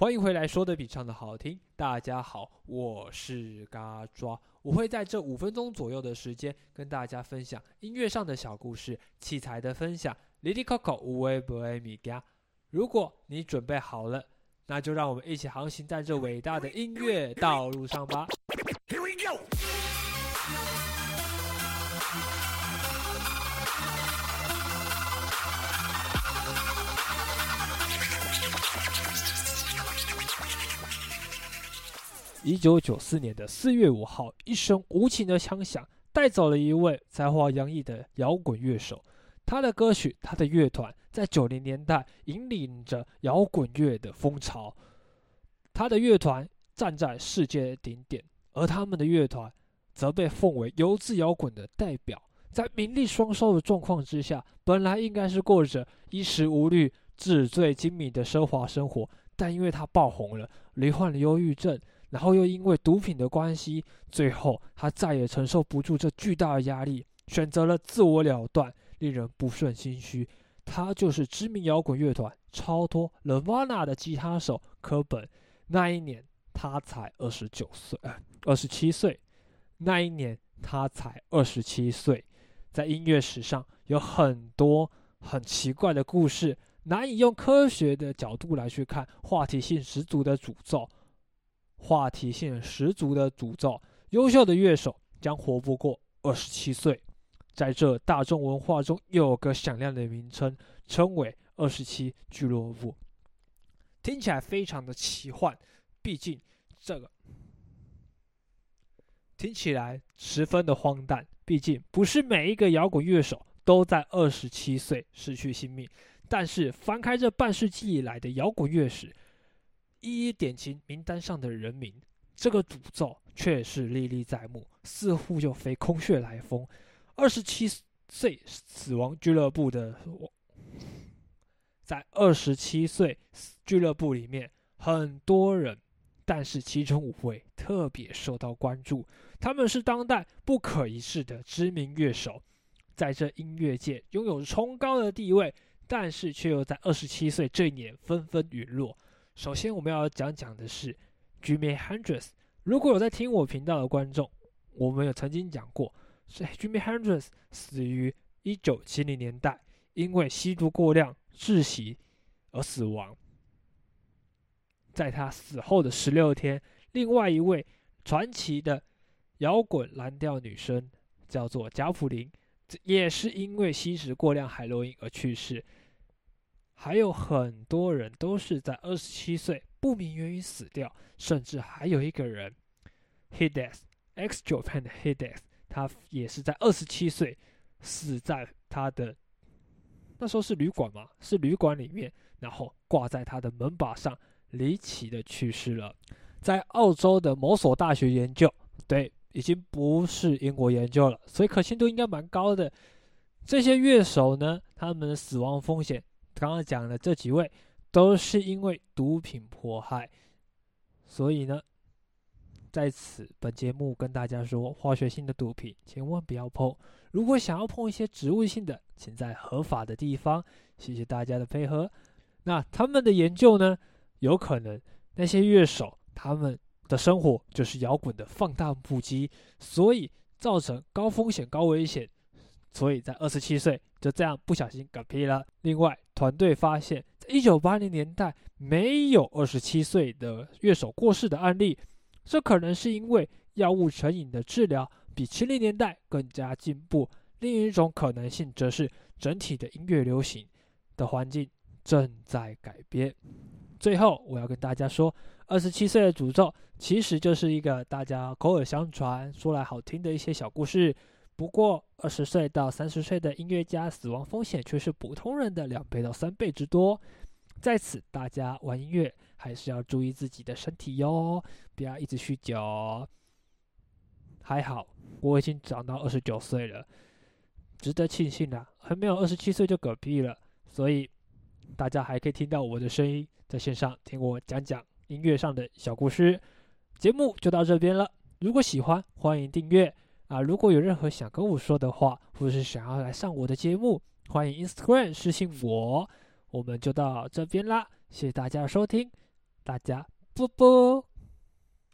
欢迎回来，说的比唱的好听。大家好，我是嘎抓，我会在这五分钟左右的时间跟大家分享音乐上的小故事、器材的分享。Lily Coco 无微不微米家，如果你准备好了，那就让我们一起航行在这伟大的音乐道路上吧。Here we go。一九九四年的四月五号，一声无情的枪响带走了一位才华洋溢的摇滚乐手。他的歌曲，他的乐团，在九零年代引领着摇滚乐的风潮。他的乐团站在世界顶点，而他们的乐团则被奉为游资摇滚的代表。在名利双收的状况之下，本来应该是过着衣食无虑、纸醉金迷的奢华生活，但因为他爆红了，罹患了忧郁症。然后又因为毒品的关系，最后他再也承受不住这巨大的压力，选择了自我了断，令人不胜唏嘘。他就是知名摇滚乐团超脱 Levana 的吉他手科本。那一年他才二十九岁，二十七岁。那一年他才二十七岁。在音乐史上有很多很奇怪的故事，难以用科学的角度来去看，话题性十足的诅咒。话题性十足的诅咒：优秀的乐手将活不过二十七岁。在这大众文化中，又有个响亮的名称，称为“二十七俱乐部”，听起来非常的奇幻。毕竟，这个听起来十分的荒诞。毕竟，不是每一个摇滚乐手都在二十七岁失去性命。但是，翻开这半世纪以来的摇滚乐史，一一点清名单上的人名，这个诅咒却是历历在目，似乎就非空穴来风。二十七岁死亡俱乐部的，在二十七岁俱乐部里面，很多人，但是其中五位特别受到关注，他们是当代不可一世的知名乐手，在这音乐界拥有崇高的地位，但是却又在二十七岁这一年纷纷陨落。首先，我们要讲讲的是 Jimmy Hendrix。如果有在听我频道的观众，我们有曾经讲过，是 Jimmy Hendrix 死于一九七零年代，因为吸毒过量窒息而死亡。在他死后的十六天，另外一位传奇的摇滚蓝调女生叫做贾普林，也是因为吸食过量海洛因而去世。还有很多人都是在二十七岁不明原因死掉，甚至还有一个人 h i d e a t X Japan 的 h i d e a t 他也是在二十七岁死在他的那时候是旅馆嘛，是旅馆里面，然后挂在他的门把上，离奇的去世了。在澳洲的某所大学研究，对，已经不是英国研究了，所以可信度应该蛮高的。这些乐手呢，他们的死亡风险。刚刚讲的这几位都是因为毒品迫害，所以呢，在此本节目跟大家说，化学性的毒品千万不要碰。如果想要碰一些植物性的，请在合法的地方。谢谢大家的配合。那他们的研究呢，有可能那些乐手他们的生活就是摇滚的放大不羁，所以造成高风险高危险。所以在二十七岁就这样不小心嗝屁了。另外，团队发现，在一九八零年代没有二十七岁的乐手过世的案例，这可能是因为药物成瘾的治疗比七零年代更加进步。另一种可能性则是整体的音乐流行的环境正在改变。最后，我要跟大家说，二十七岁的诅咒其实就是一个大家口耳相传、说来好听的一些小故事。不过，二十岁到三十岁的音乐家死亡风险却是普通人的两倍到三倍之多。在此，大家玩音乐还是要注意自己的身体哟，不要一直酗酒。还好，我已经长到二十九岁了，值得庆幸啊！还没有二十七岁就嗝屁了，所以大家还可以听到我的声音，在线上听我讲讲音乐上的小故事。节目就到这边了，如果喜欢，欢迎订阅。啊，如果有任何想跟我说的话，或者是想要来上我的节目，欢迎 Instagram 私信我。我们就到这边啦，谢谢大家的收听，大家，啵啵。